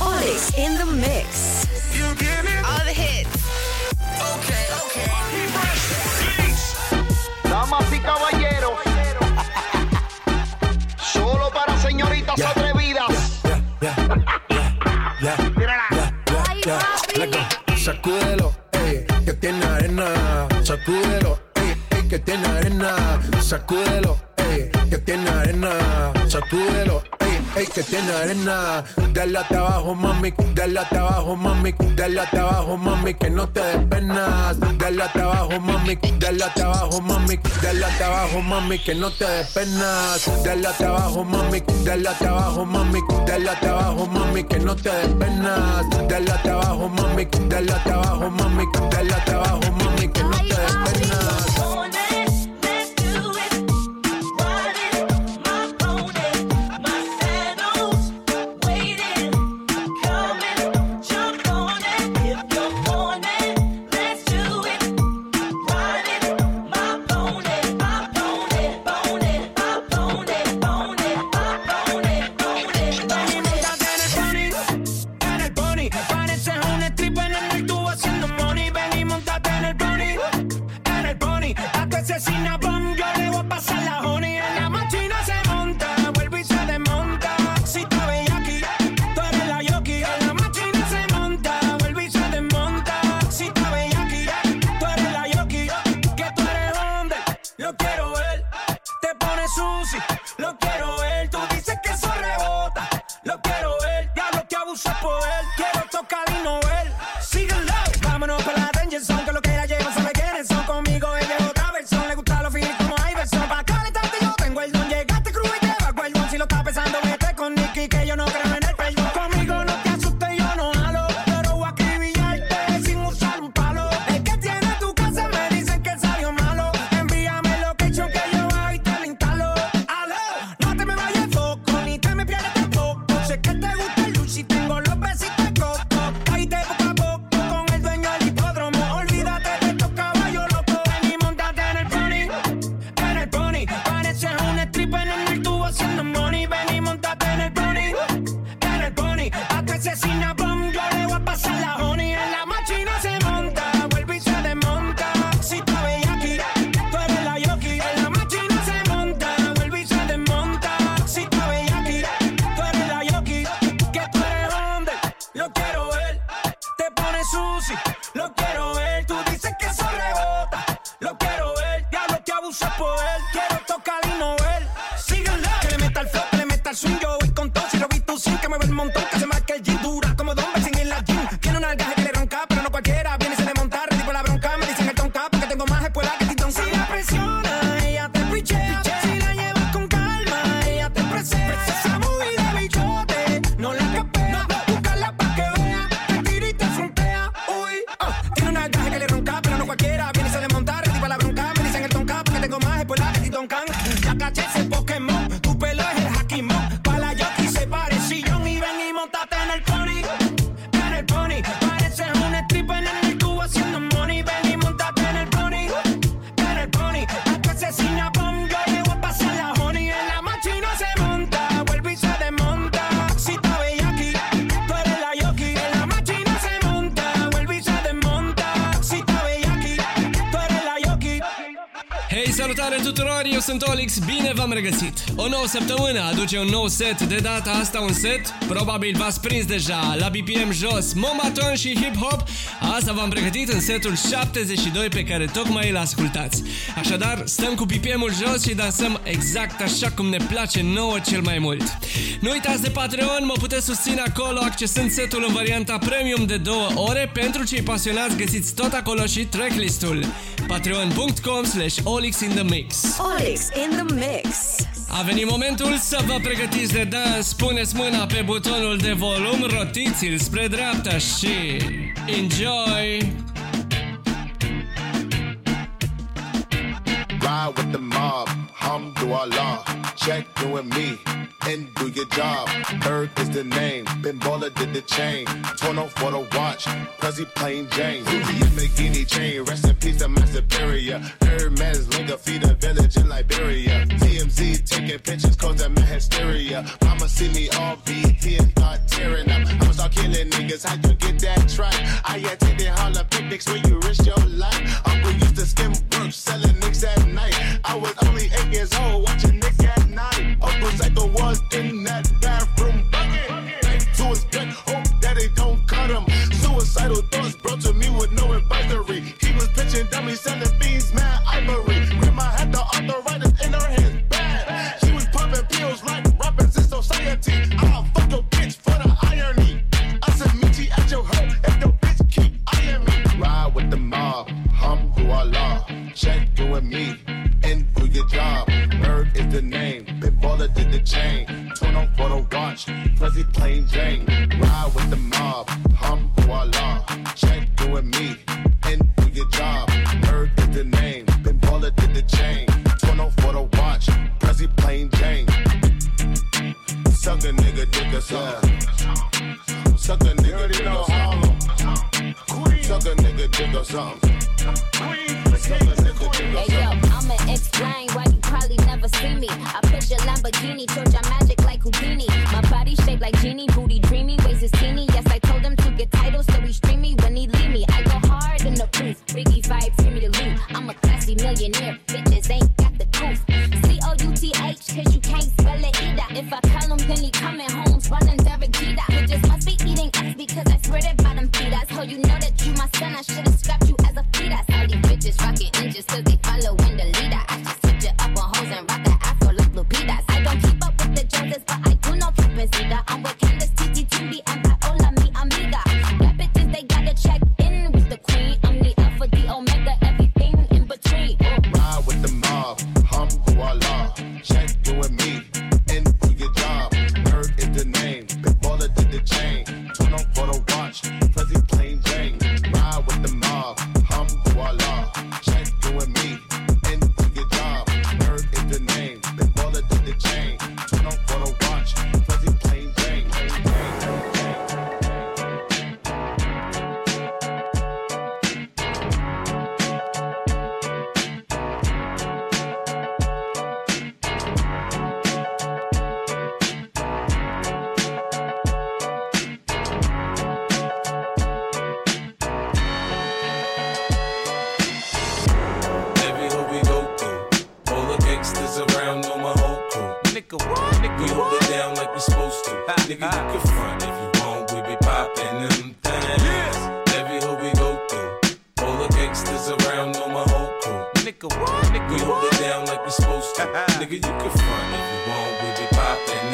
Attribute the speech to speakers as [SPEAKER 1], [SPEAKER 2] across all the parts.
[SPEAKER 1] Onyx in the mix.
[SPEAKER 2] You give me
[SPEAKER 3] all the hits.
[SPEAKER 2] Okay, okay.
[SPEAKER 4] Damas y caballeros. Solo para señoritas yeah, atrevidas.
[SPEAKER 5] Sacúdelo, ey, que tiene arena. Sacúdelo, ey, ey, que tiene arena. Sacúdelo que tiene arena. Sacúdelo, ey, ey, que tiene arena. Dale hasta abajo, mami, dale hasta abajo, mami, dale hasta abajo, mami, que no te des penas. Dale hasta abajo, mami, dale hasta abajo, mami, dale hasta abajo, mami, que no te des penas. Dale hasta abajo, mami, dale hasta abajo, mami, dale hasta abajo, mami, que no te des penas. Dale hasta abajo, mami, dale hasta abajo, mami, dale hasta abajo, mami, que no te des penas.
[SPEAKER 6] por la de Don Can. Ya caché ese
[SPEAKER 7] tuturor, eu sunt Olix, bine v-am regăsit! O nouă săptămână aduce un nou set, de data asta un set, probabil v-ați prins deja, la BPM jos, Mombaton și Hip Hop, asta v-am pregătit în setul 72 pe care tocmai îl ascultați. Așadar, stăm cu BPM-ul jos și dansăm exact așa cum ne place nouă cel mai mult. Nu uitați de Patreon, mă puteți susține acolo accesând setul în varianta premium de 2 ore, pentru cei pasionați găsiți tot acolo și tracklist-ul patreon.com slash olixinthemix
[SPEAKER 1] Olix. In the mix.
[SPEAKER 7] A venit momentul să vă pregătiți de dans. Puneți mâna pe butonul de volum, rotiți-l spre dreapta și enjoy!
[SPEAKER 8] Ride with the mob, hum do Allah. Check you and me and do your job. Herb is the name, Ben Baller did the chain. Tourneau for the watch, cause he plain Jane. Lamborghini chain, rest in peace to my superior. Hermes Linga feed a village in Liberia. TMZ taking pictures cause I'm in hysteria. Mama see me all BT and start tearing up. I'ma start killing niggas, how you get that track? I had the Harlem picnics where you risk your life. Uncle used to skim work, selling nicks at night. I was only eight years old, watching Nick Uncle Psycho was in that bathroom bucket. Back to his deck, hope that they don't cut him. Suicidal thoughts brought to me with no advisory. He was pitching dummies, selling beans, mad ivory. Grandma had the arthritis in her hands, bad. She was popping pills like rappers in society. I'll fuck your bitch for the irony. I said, meet you at your home if your bitch keep eyeing me. Ride with the mob, hum through our law. Check you and me, and do your job. Bird is the name, Baller did the chain. Tourneau for the watch, Fuzzy plain Jane. Ride with the mob, hum our. Check and me, and do your job. Bird is the name, Baller did the chain. Turn on for the watch, Fuzzy plain Jane. Suck a nigga, dick us up. Suck a nigga, dick us up. Suck a nigga, dick us up. Suck a nigga, dick us
[SPEAKER 9] Hey yo. I'ma explain why you probably never see me. I picture Lamborghini, Georgia magic like Houdini. My body shaped like genie, booty dreamy, waist is teeny. Yes, I told him to get titles, so he stream me when he leave me. I go hard in the proof, Biggie vibes, give me the loot. I'm a classy millionaire, bitches ain't got the proof. C O U T H, cause you can't spell it either. If I tell him, then he coming home, running Derek Jeter. Bitches must be eating ass because I spread it bottom feet. I told you know that you my son, I should've scrapped you as a fetus. All these bitches rocking inches cause they following the leader. I just switch it up on and rock the afro like Lupitas. I don't keep up with the Joneses, but I do know Cupid's either. I'm with Candace, Titi, Timby, and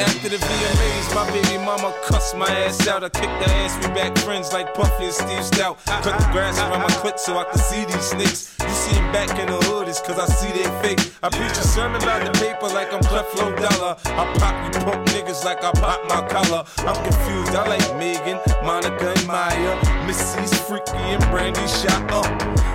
[SPEAKER 10] After the VMAs, my baby mama cussed my ass out. I kicked her ass, we back friends like Puffy and Steve Stoute. Cut the grass around my clit so I can see these snakes. You see them back in the hood, it's cause I see they fake. I preach a sermon about the paper like I'm Creflo Dollar. I pop you punk niggas like I pop my collar. I'm confused, I like Megan, Monica, and Maya. Missy's freaky and Brandy shot up.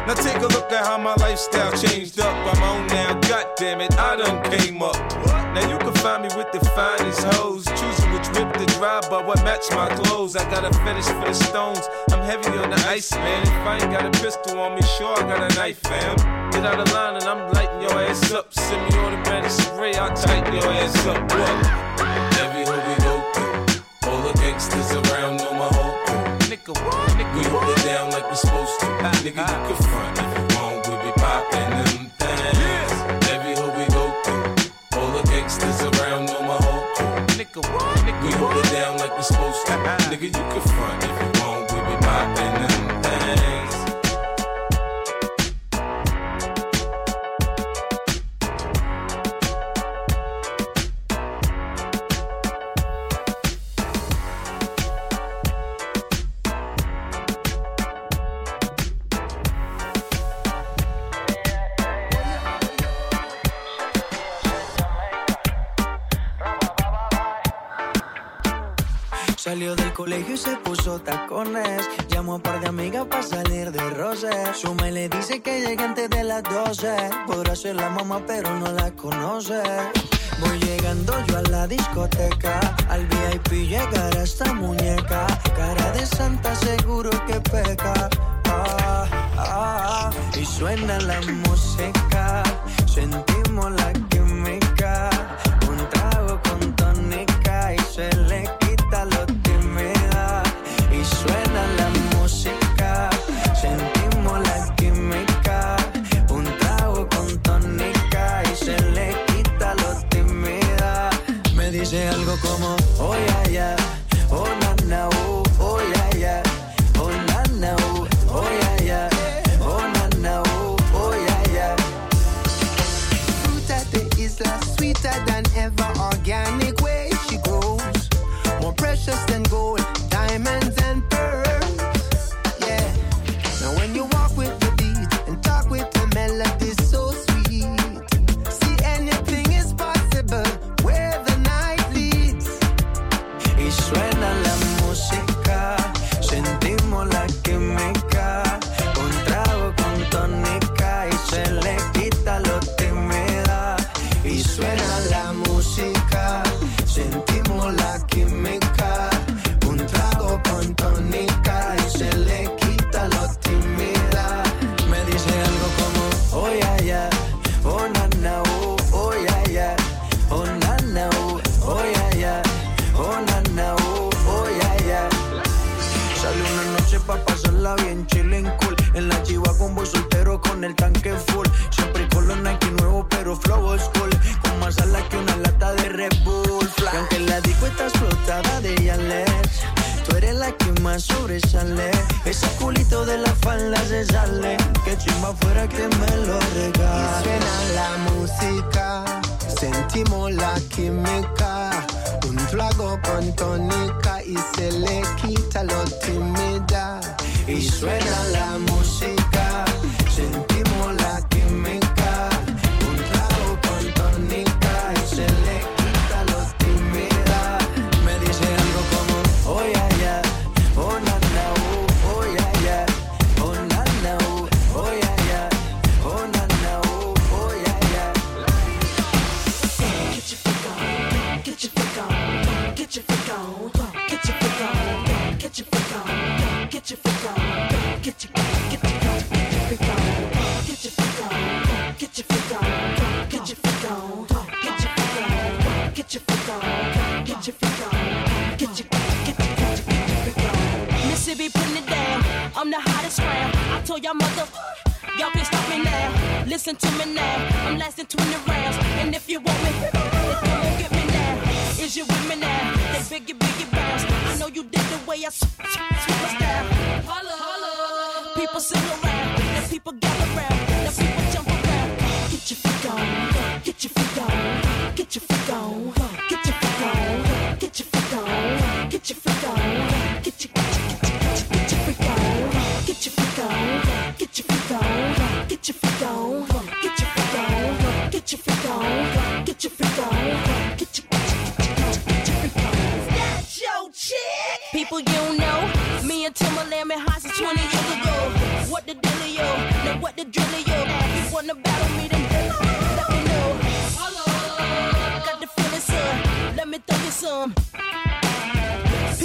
[SPEAKER 10] Now take a look at how my lifestyle changed up. I'm on now, God damn it, I done came up. Now you can find me with the finest hoes, choosing which whip to drive, but what match my clothes. I got a fetish for the stones. I'm heavy on the ice, man. If I ain't got a pistol on me, sure I got a knife, fam. Get out of line and I'm lighting your ass up. Send me automatic spray, I'll tighten your ass up. What?
[SPEAKER 11] Every hood we go through, all the gangsters around know my whole crew.
[SPEAKER 10] Nigga, what? Nigga,
[SPEAKER 11] We hold it down like we're supposed to. Nigga, you can front
[SPEAKER 10] Nigga, what? Nigga,
[SPEAKER 11] We hold it down like we supposed to. Uh-huh. Nigga, you can front if you want, we be poppin' them
[SPEAKER 12] llegue antes de las 12. Podrá ser la mamá, pero no la conoce. Voy llegando yo a la discoteca, al VIP llegará esta muñeca, cara de santa seguro que peca. Ah, ah, y suena la música, sentimos la química, más sobresale Ese culito de la falda se sale Que chimba fuera que me lo regale
[SPEAKER 13] suena la música, sentimos la química. Un trago con tónica y se le quita lo tímida.
[SPEAKER 12] Y suena la música,
[SPEAKER 14] Mississippi putting it down, I'm the hottest round. I told y'all mother. Y'all can stop me now. Listen to me now. I'm lasting 20 rounds. And if you want me, then come on get me now. Is you with me now? That biggie, biggie bounce. I know you dig the way I sw- sw- sweep. Holla, holla. People sing around. Now people gather round. Now people jump around. Get your freak on. Get your freak on. Get your freak on. Get your freak on. Get your freak on. Get your freak on. Get your, get your, get your, get your freak on. Get your freak on. Get your freak on. Get your freak on. Get your freak on. Get your freak on. Get your freak on. Get your, get your, get your, get your freak on. That's your chick. People you know, me and Timbaland been hot since 20 years ago. What the dealio? Now what the drillio? You wanna battle me, then let me know. Got the feeling, son. Let me throw you some.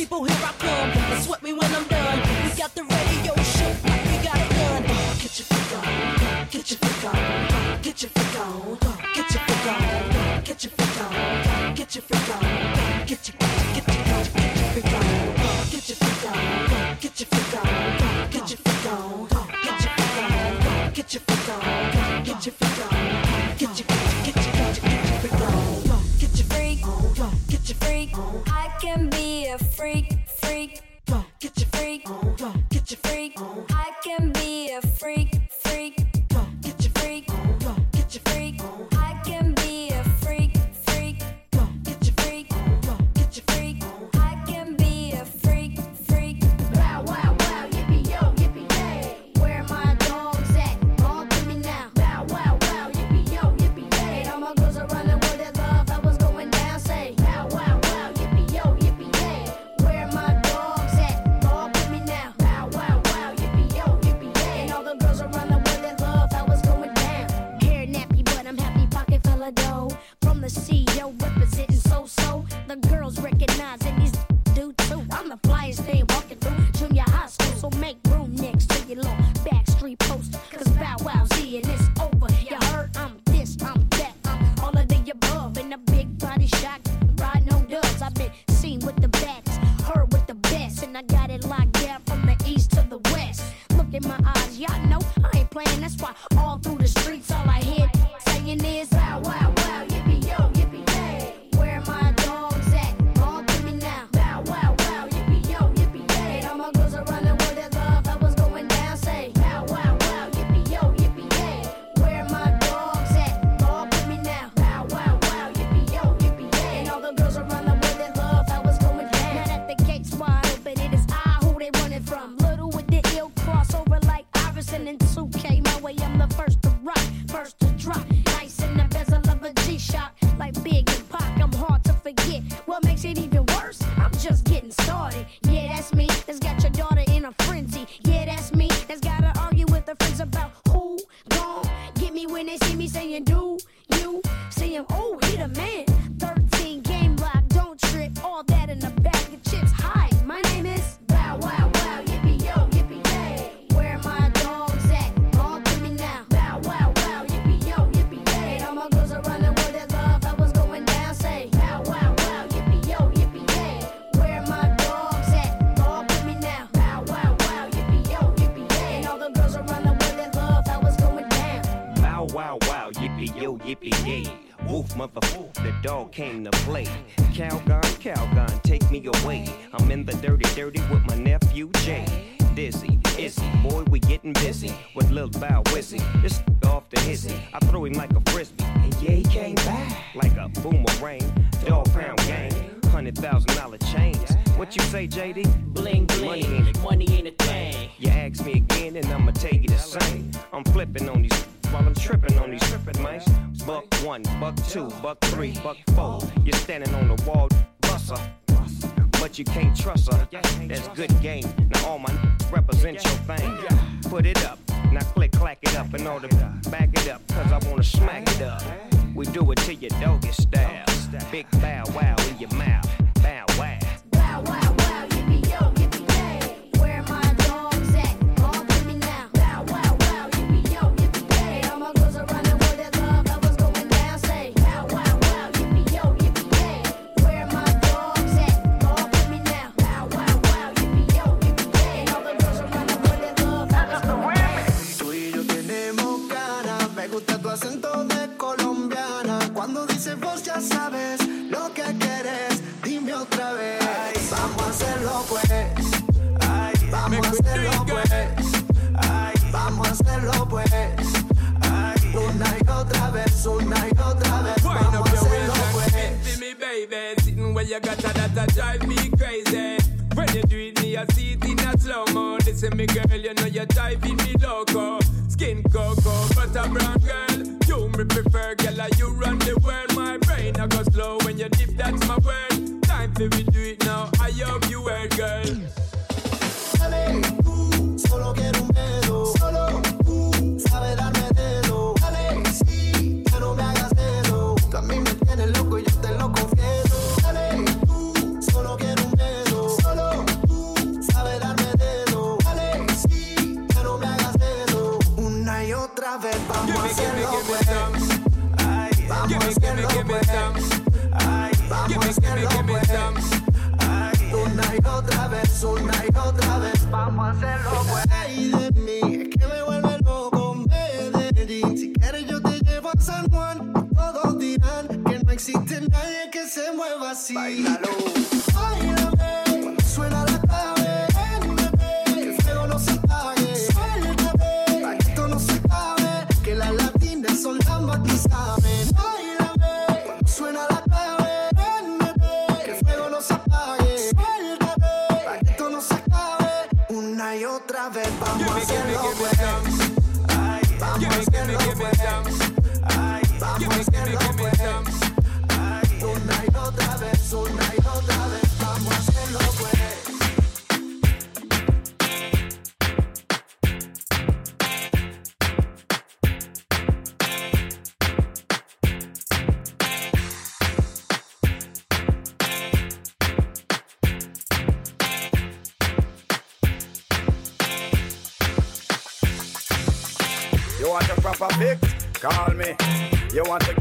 [SPEAKER 14] People, here I come. And sweat me when I'm done. We got the radio shook. We got it done. Get your freak on. Get your freak on. Get your freak on. Get your freak on. Get your freak on. Get your freak on. your
[SPEAKER 15] backstreet post. Cause Bow Wow's here and it's
[SPEAKER 16] came to play. sipping on the back it up, cause I wanna smack it up. We do it to your doggy style. Big bow wow in your mouth.
[SPEAKER 15] that
[SPEAKER 17] I drive me crazy. When you do it, me, I see it in a slow mo. Listen, me girl, you know you're driving me loco. Skin cocoa, butter brown girl. You me prefer, girl, like you run the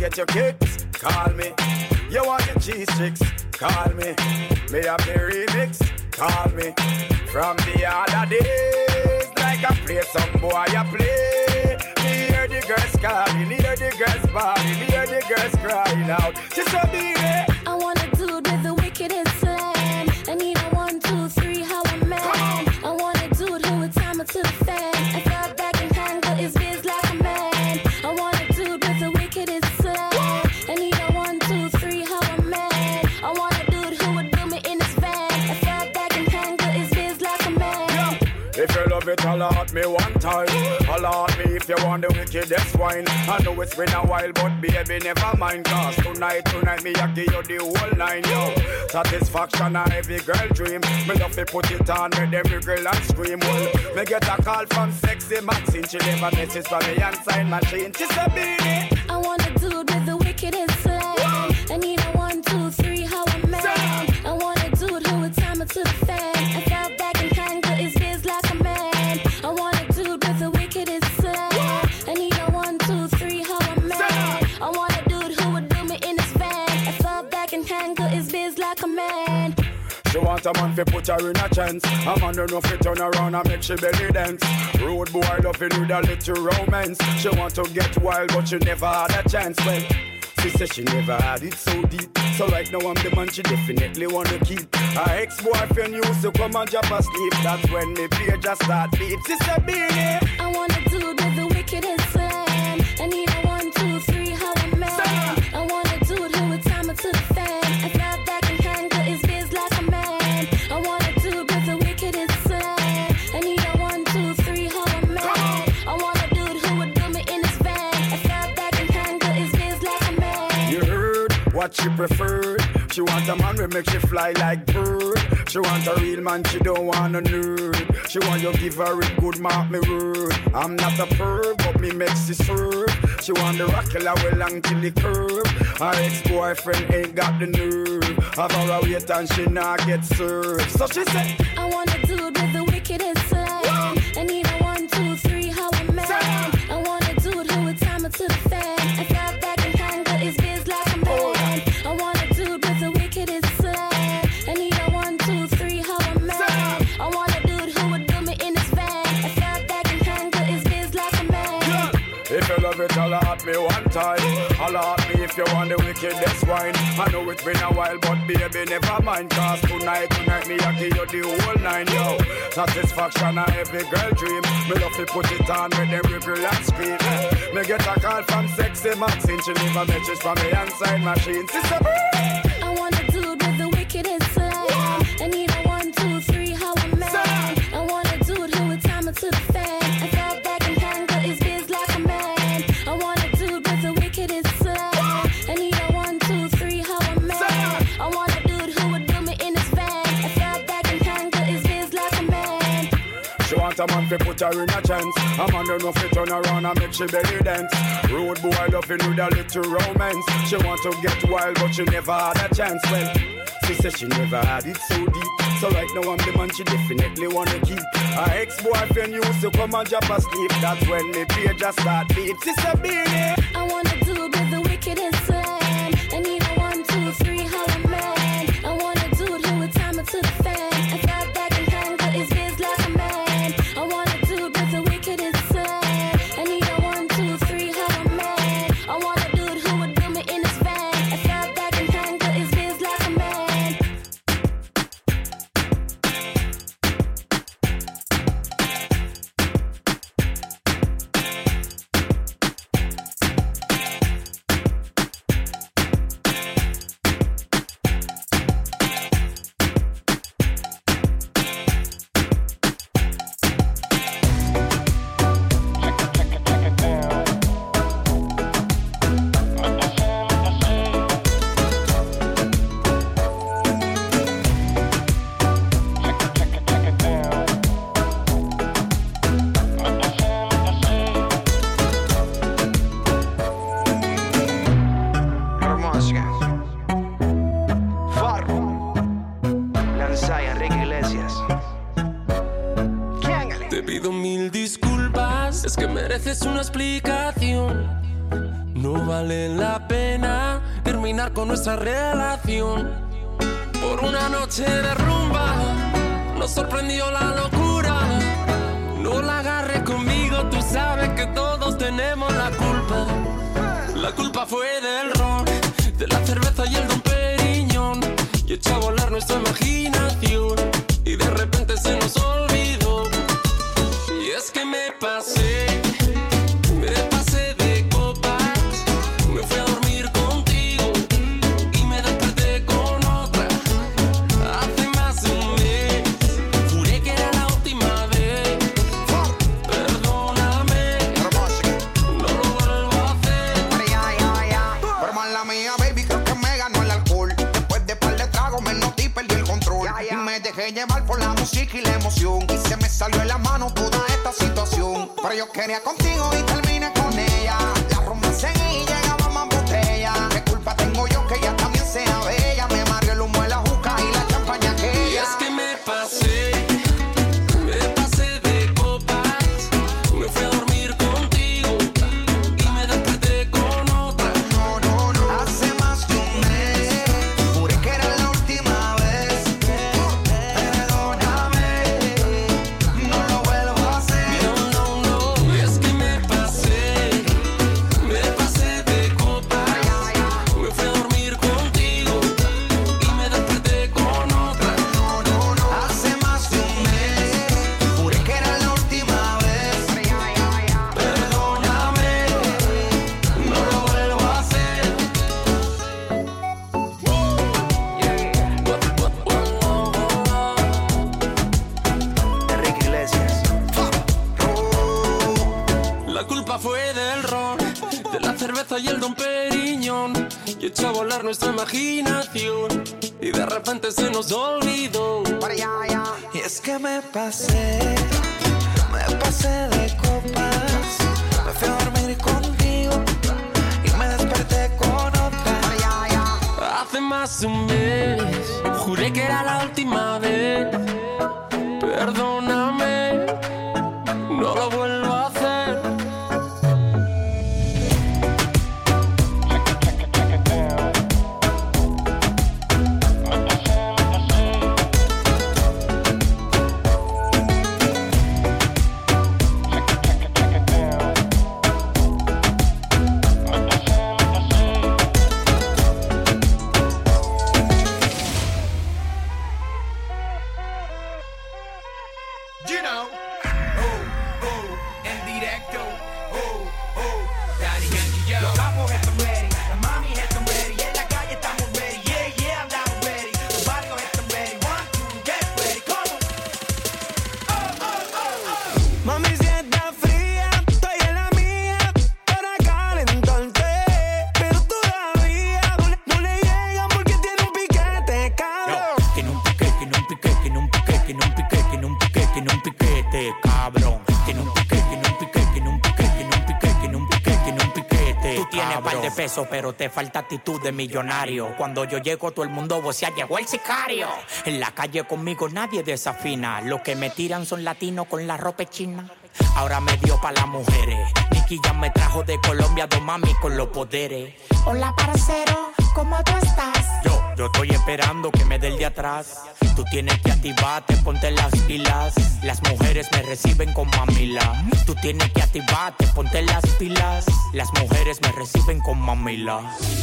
[SPEAKER 18] get your kicks? Call me. You want your cheese chicks? Call me. Me have the remix? Call me. From the other days, like I play some boy, I play. Me hear the girls calling, hear the girls bawling, hear the girls crying out. Just a beat
[SPEAKER 19] I want
[SPEAKER 18] If you love it, holla at me one time. Holla at me if you want the wickedest wine. I know it's been a while, but baby, never mind. Cause tonight, tonight, me, I give you the whole nine, yo. Satisfaction, a every girl dream. Me love to put it on, make them wiggle and scream. Well, me get a call from sexy Maxine. She leave a message for me and sign machine. She's a beanie.
[SPEAKER 19] I want to do with a man
[SPEAKER 18] fi put her in a chance. A man don't know fi turn around and make she belly dance. Road boy love loving with a little romance. She want to get wild, but she never had a chance. Well, she said she never had it so deep. So right now I'm the man she definitely wanna keep. Her ex-boyfriend used to come and drop asleep. That's when me page just start beat. She said, Beanie.
[SPEAKER 19] I wanna do the wickedest slam. I need
[SPEAKER 18] she preferred. She want a man who make she fly like bird. She want a real man, she don't want a nerd. She want you give her a good mark, me word. I'm not a perv, but me makes she swerve. She want the rockella well long till the curve. Her ex-boyfriend ain't got the nerve. Have her wait and she not get served. So she said,
[SPEAKER 19] I want a dude with the wickedest.
[SPEAKER 18] At me if you want the wickedest wine. I know it's been a while, but baby, never mind. Cause tonight, tonight, me, I give you the whole nine, yo. Satisfaction, a every girl dream. Me love to put it on, make them wiggle and scream. Me get a call from sexy Maxine. She leave a message from and sign machine. Sister,
[SPEAKER 19] I want
[SPEAKER 18] She a man to put her in a chance. A man don't know fi turn around and make she belly dance. Road boy loving with a little romance. She want to get wild, but she never had a chance. Well, she said she never had it so deep. So right now I'm the man she definitely wanna keep. Her ex-boyfriend used to come and drop asleep. That's when me page just start beat. Sister Beanie.
[SPEAKER 19] I want
[SPEAKER 20] relación. Por una noche de rumba nos sorprendió la locura. No la agarres conmigo, tú sabes que todos tenemos la culpa. La culpa fue del ron, de la cerveza y el donpeñón Y echó a volar nuestra imaginación. y la
[SPEAKER 21] emoción. Y se me salió de la mano toda esta situación. Pero yo quería contigo y terminé con
[SPEAKER 7] él. pero te falta actitud de millonario. Cuando yo llego, todo el mundo vocea, llegó el sicario. En la calle conmigo nadie desafina. Los que me tiran son latinos con la ropa china. Ahora me dio pa' las mujeres. Nicky ya me trajo de Colombia, dos mami con los poderes.
[SPEAKER 22] Hola, parcero ¿Cómo tú estás?
[SPEAKER 7] Yo, yo estoy esperando que me dé el de atrás. Tú tienes que activarte, ponte las pilas. Las mujeres me reciben con mamila. Tú tienes que activarte, ponte las pilas. Las mujeres me reciben con mamila.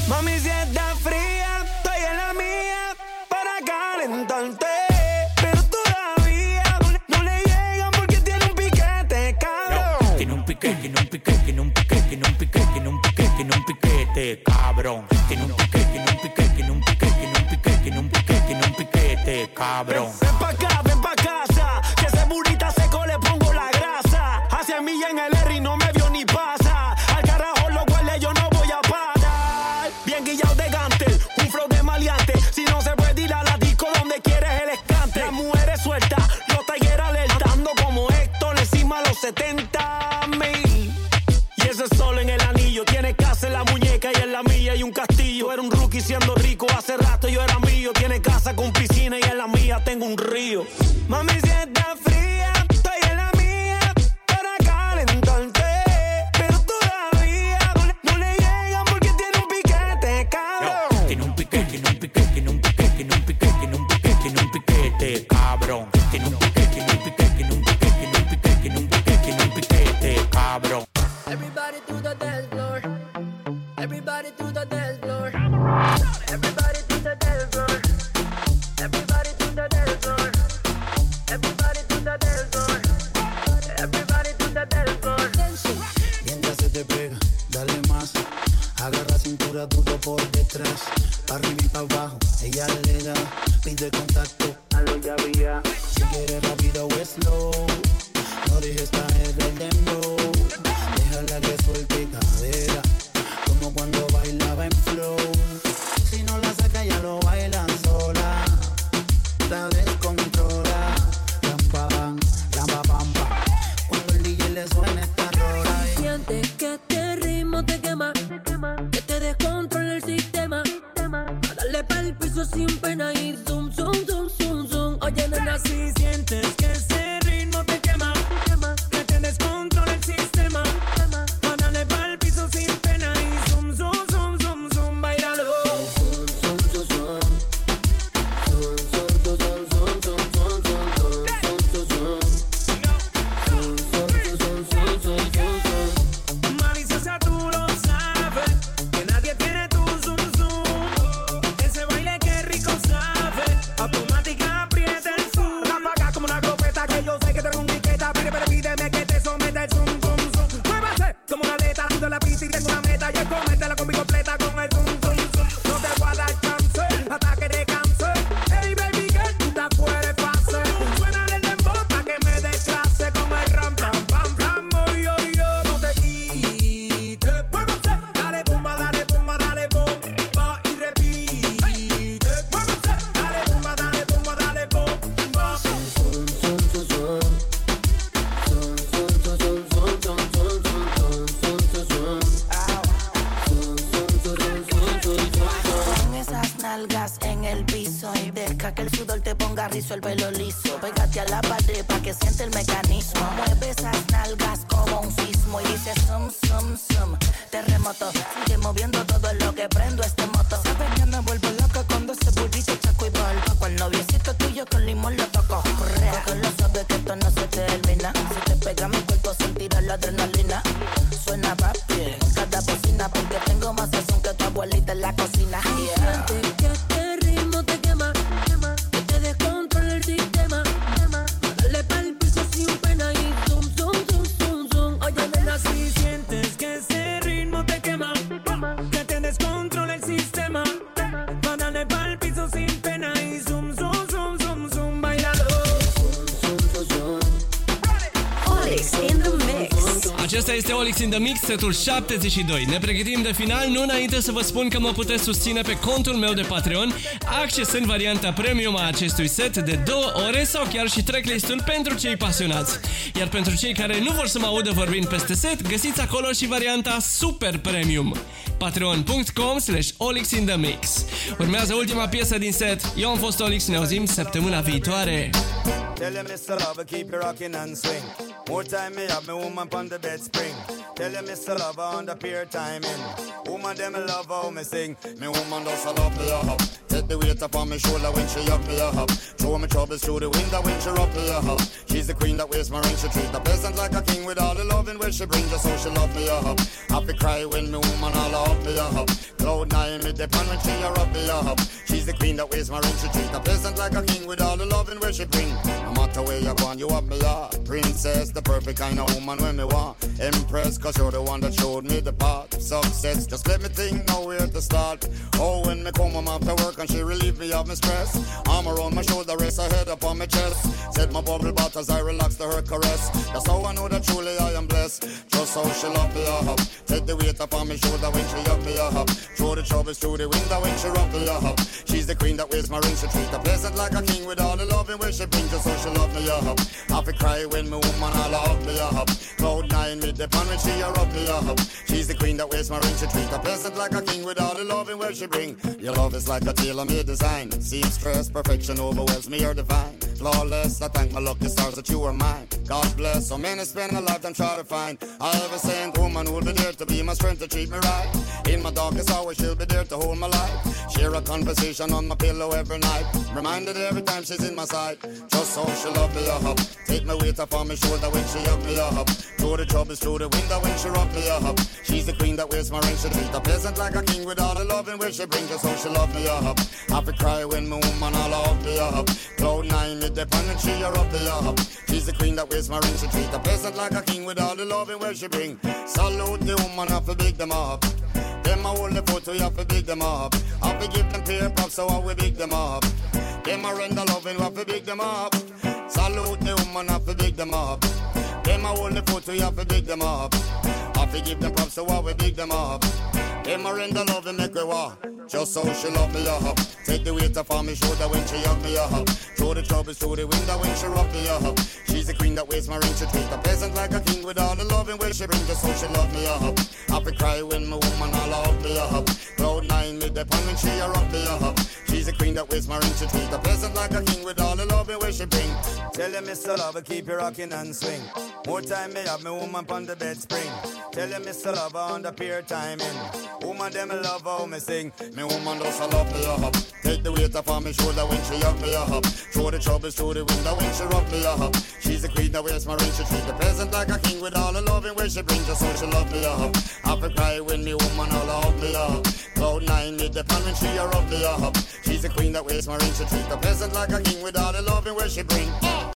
[SPEAKER 23] Mami, si está fría, estoy en la mía para calentarte. Pero todavía no le llegan porque tiene un piquete, cabrón.
[SPEAKER 7] Tiene un piquete, tiene un piquete, tiene un piquete, tiene un piquete, tiene un piquete, tiene un piquete, cabrón. Tiene un cabrão. Tá cabrón.
[SPEAKER 23] rookie siendo rico. Hace rato yo era mío. Tiene casa con piscina y en la mía tengo un río. Mami, si está
[SPEAKER 5] frío el DJ
[SPEAKER 20] resuelve in the Mix,
[SPEAKER 24] setul 72. Ne pregătim de final, nu înainte să vă spun că mă puteți susține pe contul meu de Patreon, accesând varianta premium a acestui set de două ore sau chiar și tracklistul pentru cei pasionați. Iar pentru cei care nu vor să mă audă vorbind peste set, găsiți acolo și varianta super premium. patreon.com slash Olix in the Mix. Urmează ultima piesă din set. Eu am fost Olix, ne auzim săptămâna viitoare.
[SPEAKER 25] Tell him Mr. Lover, keep it rocking and swing. More time me have me woman on the bed spring. Tell you him Mr. Lover on the peer timing. Woman them love how me sing. Me woman does a love me up. Take the weight up on me shoulder when she up me up. Throw me troubles through the window when she up me up. She's the queen that wears my ring. She treat the peasant like a king with all the loving where she brings. Just so she love me up. Happy cry when me woman all up me up. Cloud nine me depend when she a up me up. She's the queen that wears my ring. She treat the peasant like a king with all the loving where she bring. No matter where you go, you up me up. Princess, the perfect kind of woman when me want. Impress, cause you're the one that showed me the path. Success, just let me think now where to start. Oh, when me come home after work and she relieve me of my stress. Arm around my shoulder, rest her head upon my chest. Set my bubble bath as I relax to her caress. That's how I know that truly I am blessed. Just how she love me up. Take the weight up on my shoulder when she up me up. Throw the troubles through the window when she me up. She's the queen that wears my ring. She treat the peasant like a king with all the loving where she brings. Just so she love me up. Happy cry when me woman all me up. Cloud nine with the pan when she a me up. She's the queen that wears my ring. She treat a peasant like a king with all the loving where she bring. Your love is like a tailor-made design. Seamstress, perfection overwhelms me, you're divine. Flawless, I thank my lucky stars that you are mine. God bless, so many spend a lifetime trying to find. I have a saint woman who'll be there to be my strength to treat me right. In my darkest hour, she'll be there to hold my life. Share a conversation on my pillow every night. Reminded every time she's in my sight. Just so she love me up. Take my weight up on my shoulder when she up me up. Through the troubles through the window when she rock me up. She's the queen that wears my ring. She treat the peasant like a king with all the loving where she brings. Just so she love me up. I fi cry when my woman all up me up. Cloud nine, me depend and she me up. She's the queen that wears my ring. She treat the peasant like a king with all the loving where she bring. Salute the woman, I fi big them up. Them a hold the foot, we have to big them up. I fi give them peer props, so I we big them up. Them a render loving, we have to big them up. Salute the woman, I fi big them up. Them a hold the foot, we have to big them up. I fi give them props, so I we big them up. Them a render loving, make we walk. Just so she love me up. Take the weight off on me shoulder when she hug me up. Throw the troubles through the window when she rock me up. She's the queen that wears my ring. She treat the peasant like a king with all the loving where she bring. Just so she love me up. I fi cry when my woman all up me up. Cloud nine me depend when she a rock me up. She's the queen that wears my ring. She treat the peasant like a king with all the loving where she bring. Tell you, Mr. Lover, keep you rocking and swing. More time me have me woman on the bed spring. Tell you, Mr. Lover, on the peer timing. Woman, them love how me sing. Me woman does a love me up. Take the weight off on me shoulder when she up me up. Throw the troubles through the window when she rock me up. She's the queen that wears my ring. She treat the peasant like a king with all the loving where she brings. Just so she love me up. I fi cry when me woman all up me up. Cloud nine the depend when she a rub me up. She's a queen that wears my ring. She treat the peasant like a king with all the loving where she bring.